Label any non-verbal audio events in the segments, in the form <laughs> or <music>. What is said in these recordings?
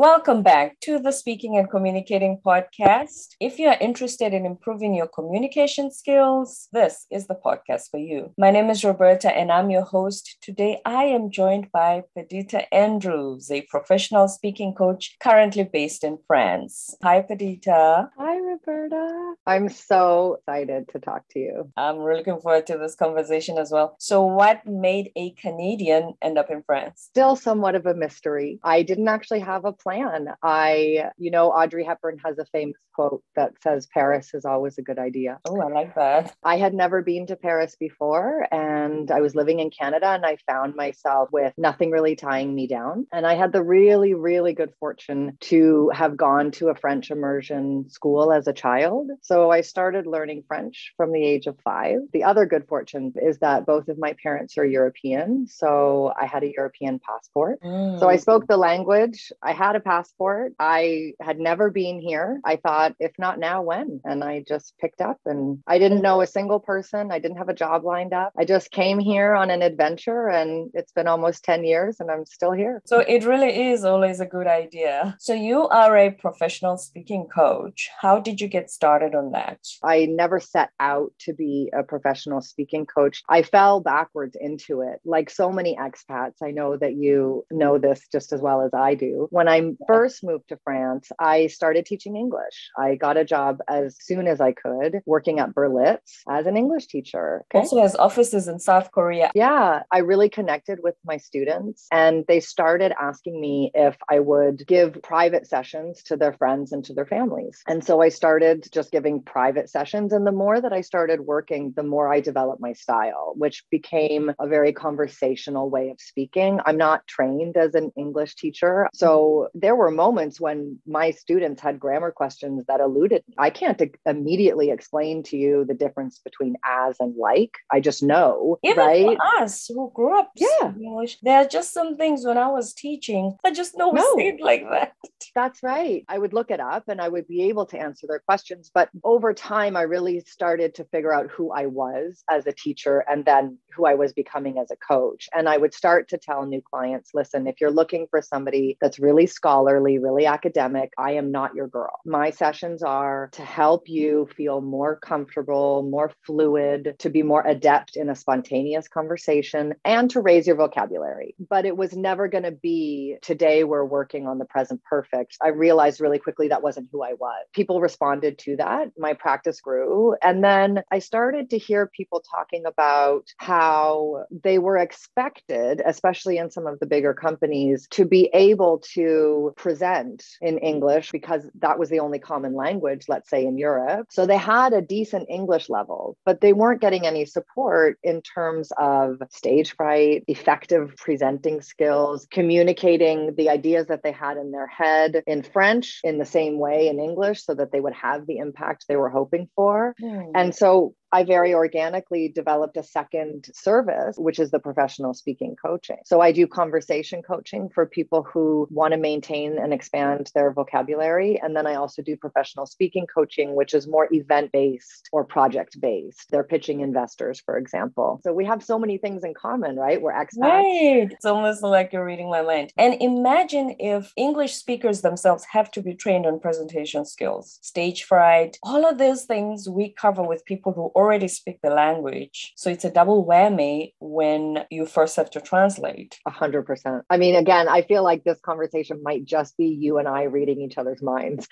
Welcome back to the Speaking and Communicating podcast. If you are interested in improving your communication skills, this is the podcast for you. My name is Roberta and I'm your host. Today, I am joined by Perdita Andrews, a professional speaking coach currently based in France. Hi, Perdita. Hi, Roberta. I'm so excited to talk to you. I'm really looking forward to this conversation as well. So, what made a Canadian end up in France? Still somewhat of a mystery. I didn't actually have a plan plan. I, you know, Audrey Hepburn has a famous quote that says, Paris is always a good idea. Oh, I like that. I had never been to Paris before, and I was living in Canada, and I found myself with nothing really tying me down. And I had the really, really good fortune to have gone to a French immersion school as a child. So I started learning French from the age of five. The other good fortune is that both of my parents are European. So I had a European passport. Mm. So I mm. spoke the language. I had a passport. I had never been here. I thought, if not now, when? And I just picked up and I didn't know a single person. I didn't have a job lined up. I just came here on an adventure and it's been almost 10 years and I'm still here. So it really is always a good idea. So you are a professional speaking coach. How did you get started on that? I never set out to be a professional speaking coach. I fell backwards into it. Like so many expats, I know that you know this just as well as I do. When I first moved to France, I started teaching English. I got a job as soon as I could working at Berlitz as an English teacher. Okay? Also has offices in South Korea. Yeah, I really connected with my students and they started asking me if I would give private sessions to their friends and to their families. And so I started just giving private sessions. And the more that I started working, the more I developed my style, which became a very conversational way of speaking. I'm not trained as an English teacher. So there were moments when my students had grammar questions that eluded me. I can't immediately explain to you the difference between as and like. I just know, Even right? For us who grew up yeah. English, there are just some things when I was teaching, I just know no. like that. That's right. I would look it up and I would be able to answer their questions. But over time, I really started to figure out who I was as a teacher and then who I was becoming as a coach. And I would start to tell new clients listen, if you're looking for somebody that's really scholarly, really academic, I am not your girl. My sessions are to help you feel more comfortable, more fluid, to be more adept in a spontaneous conversation, and to raise your vocabulary. But it was never going to be today we're working on the present perfect. I realized really quickly that wasn't who I was. People responded to that. My practice grew. And then I started to hear people talking about how they were expected, especially in some of the bigger companies, to be able to present in English because that was the only common language, let's say in Europe. So they had a decent English level, but they weren't getting any support in terms of stage fright, effective presenting skills, communicating the ideas that they had in their head in French in the same way in English so that they would have the impact they were hoping for. Mm. And so I very organically developed a second service, which is the professional speaking coaching. So I do conversation coaching for people who want to maintain and expand their vocabulary. And then I also do professional speaking coaching, which is more event based or project based. They're pitching investors, for example. So we have so many things in common, right? We're expats. Right. It's almost like you're reading my mind. And imagine if English speakers themselves have to be trained on presentation skills, stage fright, all of those things we cover with people who already speak the language. So it's a double whammy when you first have to translate. A hundred percent. I mean, again, I feel like this conversation might just be you and I reading each other's minds.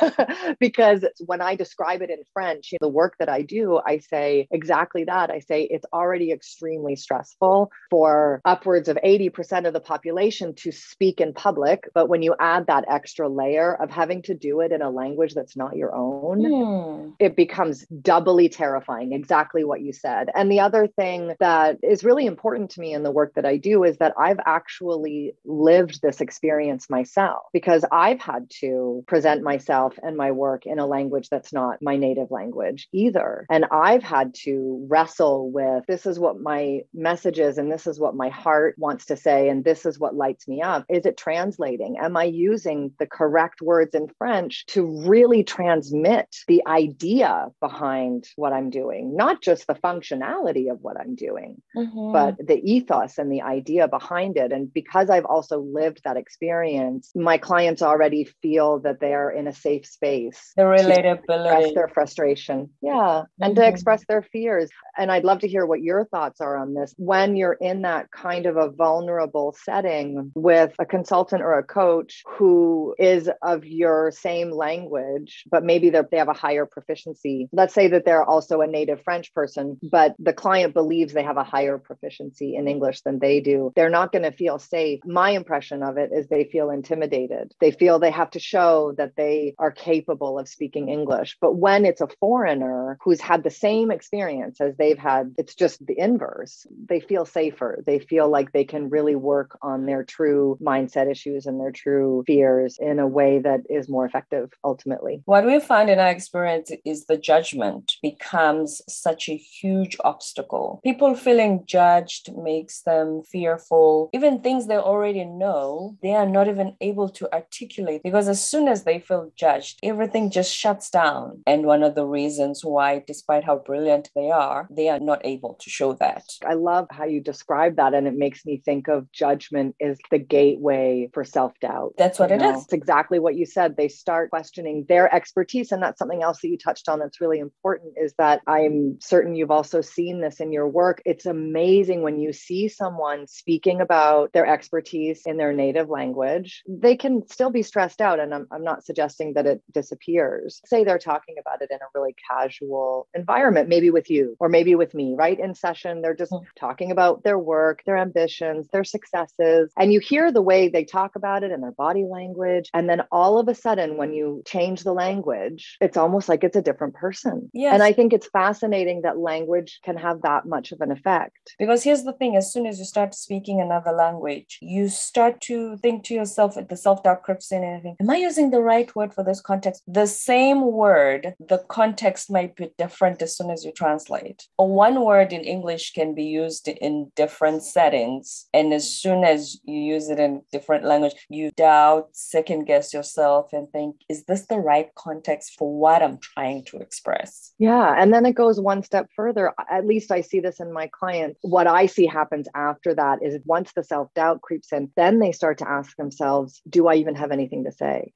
<laughs> because when I describe it in French, the work that I do, I say exactly that. I say it's already extremely stressful for upwards of 80% of the population to speak in public. But when you add that extra layer of having to do it in a language that's not your own, hmm. it becomes doubly terrifying exactly what you said. And the other thing that is really important to me in the work that I do is that I've actually lived this experience myself because I've had to present myself and my work in a language that's not my native language either. And I've had to wrestle with this is what my message is, and this is what my heart wants to say, and this is what lights me up. Is it translating? Am I using the correct words in French to really transmit the idea behind what I'm doing? Doing, not just the functionality of what I'm doing, Mhm. but the ethos and the idea behind it. And because I've also lived that experience, my clients already feel that they are in a safe space. the to express their frustration. Yeah. And to Mhm. express their fears. And I'd love to hear what your thoughts are on this. When you're in that kind of a vulnerable setting with a consultant or a coach who is of your same language, but maybe they're- they have a higher proficiency. Let's say that they're also a native French person, but the client believes they have a higher proficiency in English than they do. They're not going to feel safe. My impression of it is they feel intimidated. They feel they have to show that they are capable of speaking English. But when it's a foreigner who's had the same experience as they've had, it's just the inverse. They feel safer. They feel like they can really work on their true mindset issues and their true fears in a way that is more effective ultimately. What we find in our experience is the judgment becomes such a huge obstacle. People feeling judged makes them fearful. Even things they already know, they are not even able to articulate because as soon as they feel judged, everything just shuts down. And one of the reasons why, despite how brilliant they are, they are not able to show that. I love how you describe that. And it makes me think of judgment is the gateway for self doubt. That's what it is. It's exactly what you said. They start questioning their expertise. And that's something else that you touched on that's really important is that I'm certain you've also seen this in your work. It's amazing when you see someone speaking about their expertise in their native language, they can still be stressed out. And I'm, I'm not suggesting that it disappears. Say they're talking about it in a really casual environment, maybe with you or maybe with me, right? In session, they're just Mm. talking about their work, their ambitions, their successes. And you hear the way they talk about it and their body language. And then all of a sudden, when you change the language, it's almost like it's a different person. Yes. And I think it's fascinating that language can have that much of an effect. Because here's the thing as soon as you start speaking another language, you start to think to yourself, at the self doubt creeps in and think, Am I using the right word for this context? The same word, the context might be different as soon as you translate. One word in English can be used in different settings. And as soon as you use it in different language, you doubt, second guess yourself, and think, Is this the right context for what I'm trying to express? Yeah. And then it goes one step further. At least I see this in my clients. What I see happens after that is once the self doubt creeps in, then they start to ask themselves, do I even have anything to say?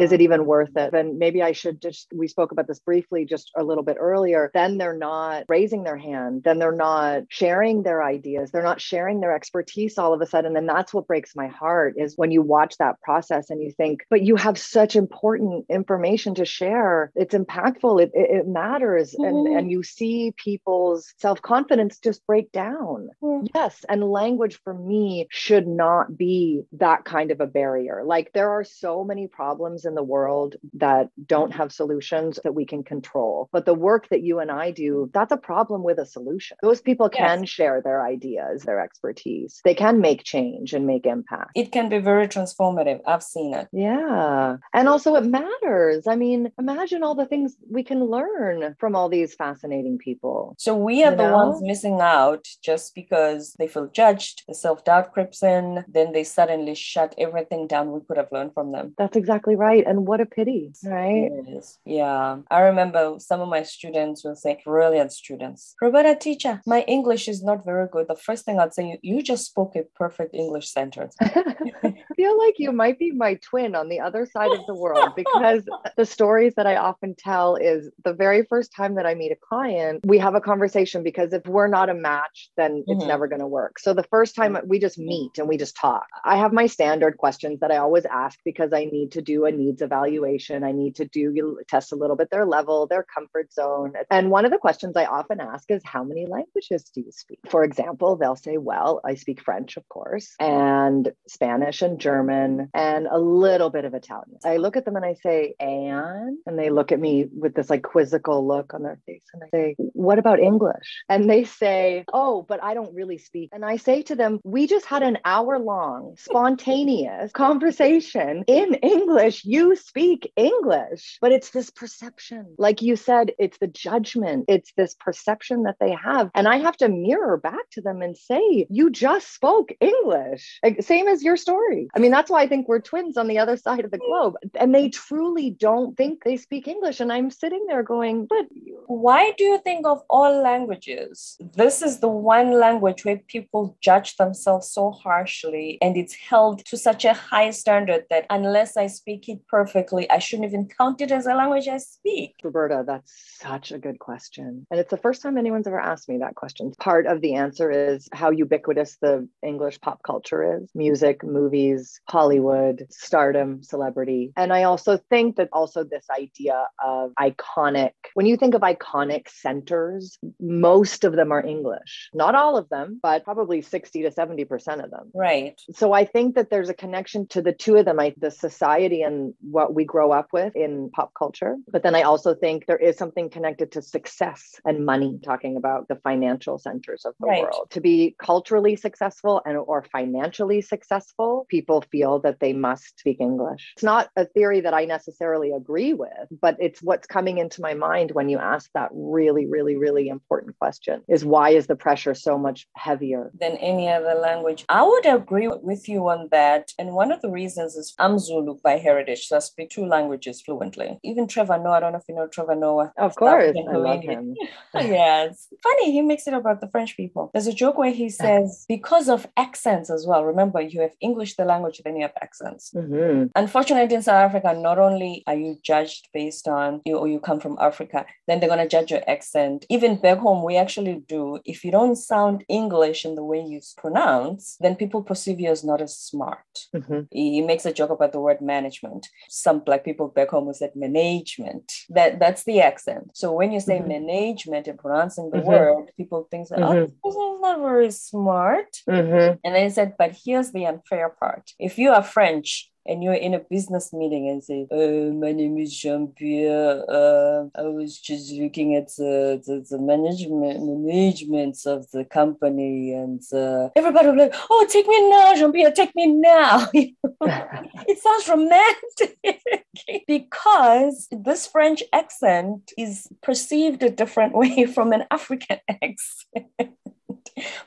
Is it even worth it? And maybe I should just, we spoke about this briefly just a little bit earlier. Then they're not raising their hand. Then they're not sharing their ideas. They're not sharing their expertise all of a sudden. And that's what breaks my heart is when you watch that process and you think, but you have such important information to share. It's impactful. It, it, it matters. Mhm. And, and you see people's self confidence just break down. Mm. Yes. And language for me should not be that kind of a barrier. Like there are so many problems in the world that don't have solutions that we can control. But the work that you and I do, that's a problem with a solution. Those people Yes. can share their ideas, their expertise. They can make change and make impact. It can be very transformative. I've seen it. Yeah. And also, it matters. I mean, imagine all the things we can learn from all these fascinating people. So we are You the ones missing out just because they feel judged, the self doubt creeps in, then they suddenly shut everything down we could have learned from them. That's exactly right. And what a pity, right? It is. Yeah. I remember some of my students will say, brilliant students, Roberta teacher, my English is not very good. The first thing I'd say, you, you just spoke a perfect English sentence. <laughs> I feel like you might be my twin on the other side of the world <laughs> because the stories that I often tell is the very first time that I meet a client, we have a conversation because if we're not a match, then it's Mhm. never going to work. So the first time we just meet and we just talk. I have my standard questions that I always ask because I need to do a needs evaluation. I need to do test a little bit their level, their comfort zone. And one of the questions I often ask is how many languages do you speak? For example, they'll say, well, I speak French, of course, and Spanish and German and a little bit of Italian. I look at them and I say, and? And they look at me with this like quizzical look on their face. And I say, what about English? And they say, oh, but I don't really speak. And I say to them, we just had an hour long, spontaneous conversation in English. You speak English, but it's this perception. Like you said, it's the judgment, it's this perception that they have. And I have to mirror back to them and say, you just spoke English. Like, same as your story. I mean, that's why I think we're twins on the other side of the globe. And they truly don't think they speak English. And I'm sitting there going, but why do you think of all languages? This is the one language where people judge themselves so harshly and it's held to such a high standard that unless I speak it perfectly, I shouldn't even count it as a language I speak. Roberta, that's such a good question. And it's the first time anyone's ever asked me that question. Part of the answer is how ubiquitous the English pop culture is music, movies, Hollywood, stardom, celebrity. And I also think that also this idea of iconic, when you think of iconic centers, most of them are English. Not all of them, but probably 60 to 70% of them. Right. So I think that there's a connection to the two of them, I, the society and what we grow up with in pop culture. But then I also think there is something connected to success and money, talking about the financial centers of the right. world. To be culturally successful and or financially successful, people feel that they must speak English. It's not a theory that I necessarily agree with, but it's what's coming into my mind when you ask that really, really, really important question is why is the pressure so much heavier than any other language? I would agree with you on that. And one of the reasons is I'm Zulu by heritage, so I speak two languages fluently. Even Trevor Noah, I don't know if you know Trevor Noah. Of course, I love him. <laughs> it's funny. He makes it about the French people. There's a joke where he says, because of accents as well. Remember, you have English, the language, then you have accents. Mm-hmm. Unfortunately, in South Africa, not only are you judged based on you or you come from Africa, then they're going to judge your accent. Even back home, we actually do. If you don't sound English in the way you pronounce, then people perceive you as not as smart. Mm-hmm. He makes a joke about the word management. Some black people back home will say management. That that's the accent. So when you say mm-hmm. management and pronouncing the mm-hmm. word, people think that, oh, mm-hmm. this person is not very smart. Mm-hmm. And then he said, but here's the unfair part. If you are French and you're in a business meeting and say, uh, my name is Jean-Pierre. Uh, I was just looking at the, the, the management managements of the company and uh, everybody will be like, oh, take me now, Jean-Pierre, take me now. <laughs> <laughs> it sounds romantic <laughs> because this French accent is perceived a different way from an African accent.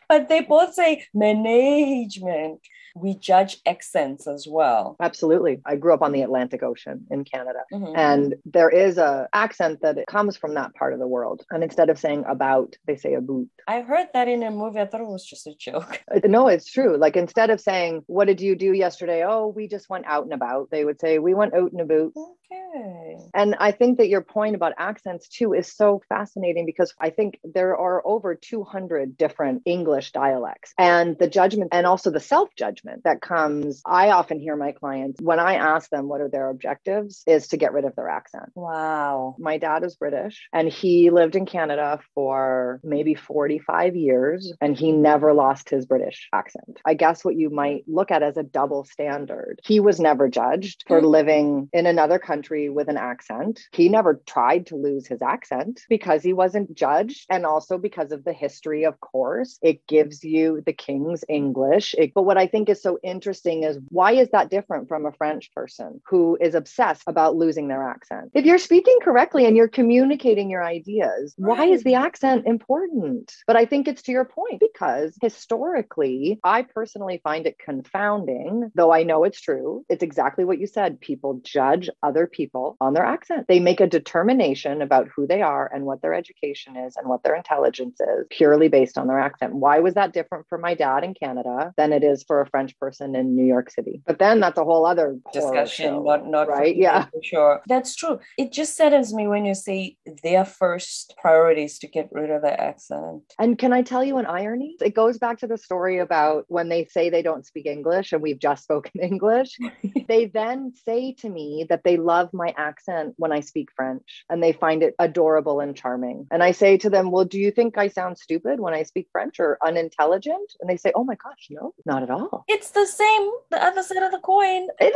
but they both say management we judge accents as well. Absolutely. I grew up on the Atlantic Ocean in Canada, mm-hmm. and there is a accent that it comes from that part of the world. And instead of saying about, they say about. I heard that in a movie. I thought it was just a joke. <laughs> Uh, no, it's true. Like instead of saying, "What did you do yesterday?" Oh, we just went out and about. They would say, "We went out and about." Okay. And I think that your point about accents too is so fascinating because I think there are over 200 different English dialects, and the judgment and also the self judgment judgment that comes. I often hear my clients when I ask them what are their objectives is to get rid of their accent. Wow. My dad is British and he lived in Canada for maybe 45 years and he never lost his British accent. I guess what you might look at as a double standard. He was never judged for mm. living in another country with an accent. He never tried to lose his accent because he wasn't judged and also because of the history of course. It gives you the king's English. It, but what I think is is so interesting is why is that different from a French person who is obsessed about losing their accent? If you're speaking correctly and you're communicating your ideas, right. why is the accent important? But I think it's to your point because historically, I personally find it confounding, though I know it's true. It's exactly what you said. People judge other people on their accent. They make a determination about who they are and what their education is and what their intelligence is purely based on their accent. Why was that different for my dad in Canada than it is for a French French person in New York City. But then that's a whole other discussion, show, not not right. Yeah, for sure. That's true. It just saddens me when you say their first priority is to get rid of the accent. And can I tell you an irony? It goes back to the story about when they say they don't speak English and we've just <laughs> spoken English. <laughs> they then say to me that they love my accent when I speak French and they find it adorable and charming. And I say to them, Well, do you think I sound stupid when I speak French or unintelligent? And they say, Oh my gosh, no, not at all. It's the same, the other side of the coin. It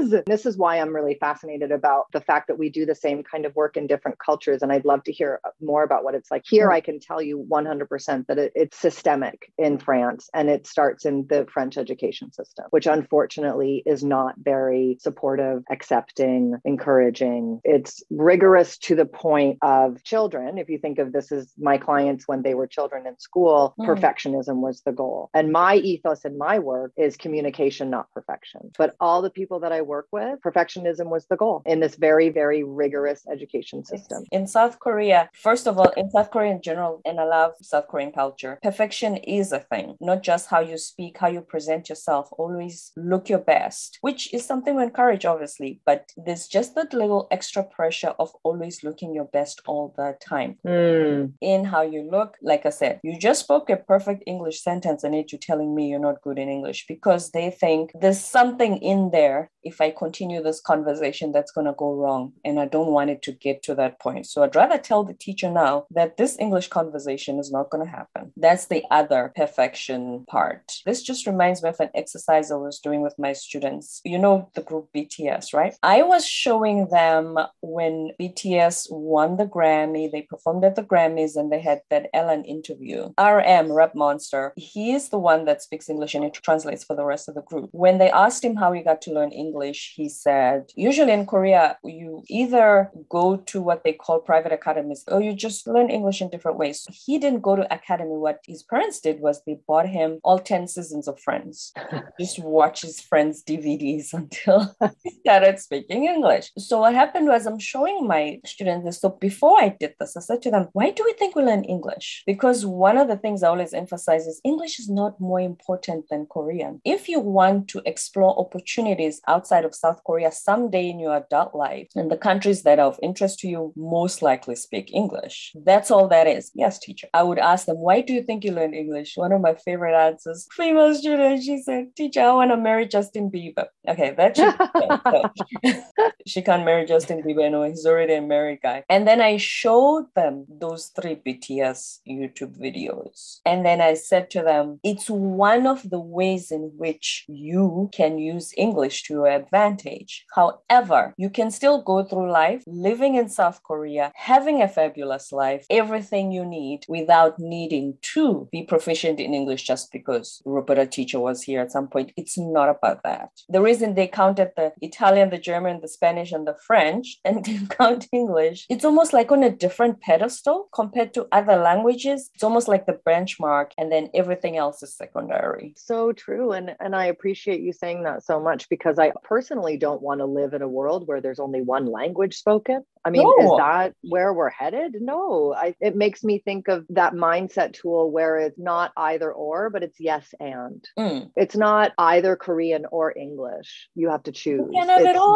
is. This is why I'm really fascinated about the fact that we do the same kind of work in different cultures. And I'd love to hear more about what it's like. Here, mm-hmm. I can tell you 100% that it, it's systemic in France and it starts in the French education system, which unfortunately is not very supportive, accepting, encouraging. It's rigorous to the point of children. If you think of this as my clients when they were children in school, mm. perfectionism was the goal. And my ethos in my work is communication, not perfection. But all the people that I work with, perfectionism was the goal in this very, very rigorous education system. In South Korea, first of all, in South Korea in general, and I love South Korean culture, perfection is a thing, not just how you speak, how you present yourself, always look your best, which is something we encourage, obviously. But there's just that little extra pressure of always looking your best all the time. Mm. In how you look, like I said, you just spoke a perfect English sentence and yet you're telling me you're not good in English because they think there's something in there if I continue this conversation that's going to go wrong. And I don't want it to get to that point. So I'd rather tell the teacher now that this English conversation is not going to happen. That's the other perfection part. This just reminds me of an exercise I was doing with my students. You know, the group BTS, right? I was showing them when BTS won the Grammy, they performed at the Grammys and they had that Ellen interview. RM, Rap Monster, he is the one that speaks English and it translates for the rest of the group. When they asked him how he got to learn English, English, he said, usually in Korea, you either go to what they call private academies or you just learn English in different ways. He didn't go to academy. What his parents did was they bought him all 10 seasons of Friends. <laughs> just watch his Friends DVDs <laughs> until he started speaking English. So what happened was I'm showing my students this. So before I did this, I said to them, why do we think we learn English? Because one of the things I always emphasize is English is not more important than Korean. If you want to explore opportunities outside of South Korea someday in your adult life, and the countries that are of interest to you most likely speak English. That's all that is. Yes, teacher. I would ask them, why do you think you learned English? One of my favorite answers, female student, she said, teacher, I want to marry Justin Bieber. Okay, that should <laughs> <laughs> she can't marry Justin Bieber. No, he's already a married guy. And then I showed them those three BTS YouTube videos. And then I said to them, it's one of the ways in which you can use English to your advantage. However, you can still go through life living in South Korea, having a fabulous life, everything you need without needing to be proficient in English just because Roberta teacher was here at some point. It's not about that. The reason they counted the Italian, the German, the Spanish, and the French <laughs> and didn't count English, it's almost like on a different pedestal compared to other languages. It's almost like the benchmark, and then everything else is secondary. So true. And and I appreciate you saying that so much because I personally don't want to live in a world where there's only one language spoken. I mean, no. is that where we're headed? No, I, it makes me think of that mindset tool where it's not either or, but it's yes and. Mm. It's not either Korean or English. You have to choose. You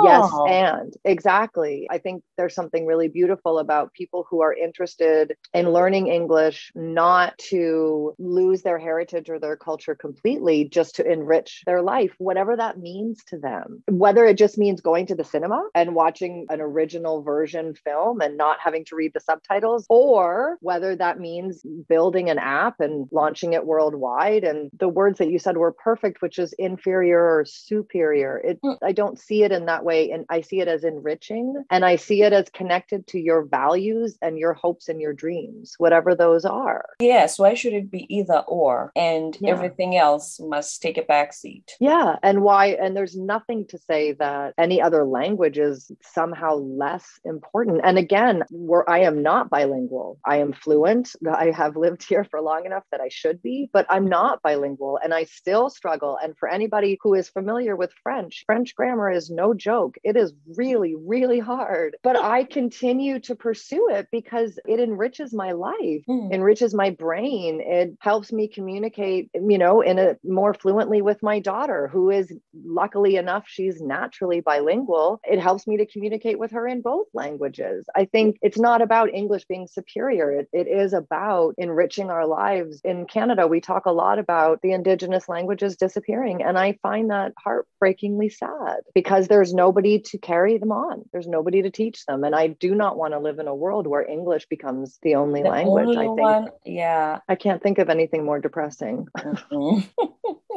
yes and. Exactly. I think there's something really beautiful about people who are interested in learning English, not to lose their heritage or their culture completely, just to enrich their life, whatever that means to them. Whether it just means going to the cinema and watching an original version film and not having to read the subtitles, or whether that means building an app and launching it worldwide. And the words that you said were perfect, which is inferior or superior. It, mm. I don't see it in that way. And I see it as enriching and I see it as connected to your values and your hopes and your dreams, whatever those are. Yes. Why should it be either or? And yeah. everything else must take a backseat. Yeah. And why? And there's nothing to say that any other language is somehow less important important. And again, where I am not bilingual, I am fluent. I have lived here for long enough that I should be, but I'm not bilingual and I still struggle. And for anybody who is familiar with French, French grammar is no joke. It is really, really hard. But <laughs> I continue to pursue it because it enriches my life, mm. enriches my brain. It helps me communicate, you know, in a more fluently with my daughter, who is luckily enough, she's naturally bilingual. It helps me to communicate with her in both languages languages. I think it's not about English being superior. It, it is about enriching our lives. In Canada, we talk a lot about the Indigenous languages disappearing. And I find that heartbreakingly sad because there's nobody to carry them on, there's nobody to teach them. And I do not want to live in a world where English becomes the only the language. Only I think. One, yeah. I can't think of anything more depressing. Mm-hmm.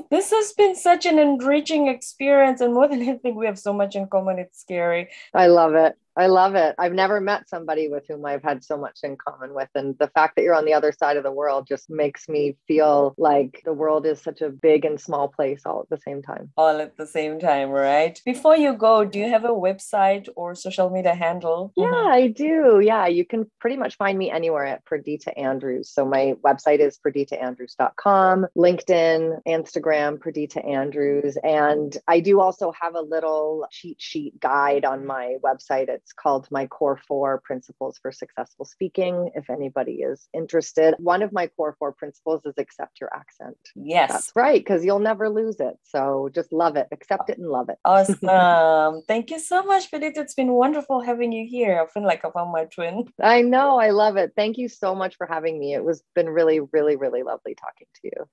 <laughs> this has been such an enriching experience. And more than anything, we have so much in common. It's scary. I love it. I love it. I've never met somebody with whom I've had so much in common with. And the fact that you're on the other side of the world just makes me feel like the world is such a big and small place all at the same time. All at the same time, right? Before you go, do you have a website or social media handle? Yeah, mm-hmm. I do. Yeah, you can pretty much find me anywhere at Perdita Andrews. So my website is perditaandrews.com, LinkedIn, Instagram, Perdita Andrews. And I do also have a little cheat sheet guide on my website. It's called My Core Four Principles for Successful Speaking. If anybody is interested, one of my core four principles is accept your accent. Yes. That's right, because you'll never lose it. So just love it, accept it, and love it. Awesome. <laughs> Thank you so much, Perdita. It's been wonderful having you here. I feel like I found my twin. I know. I love it. Thank you so much for having me. It was been really, really, really lovely talking to you.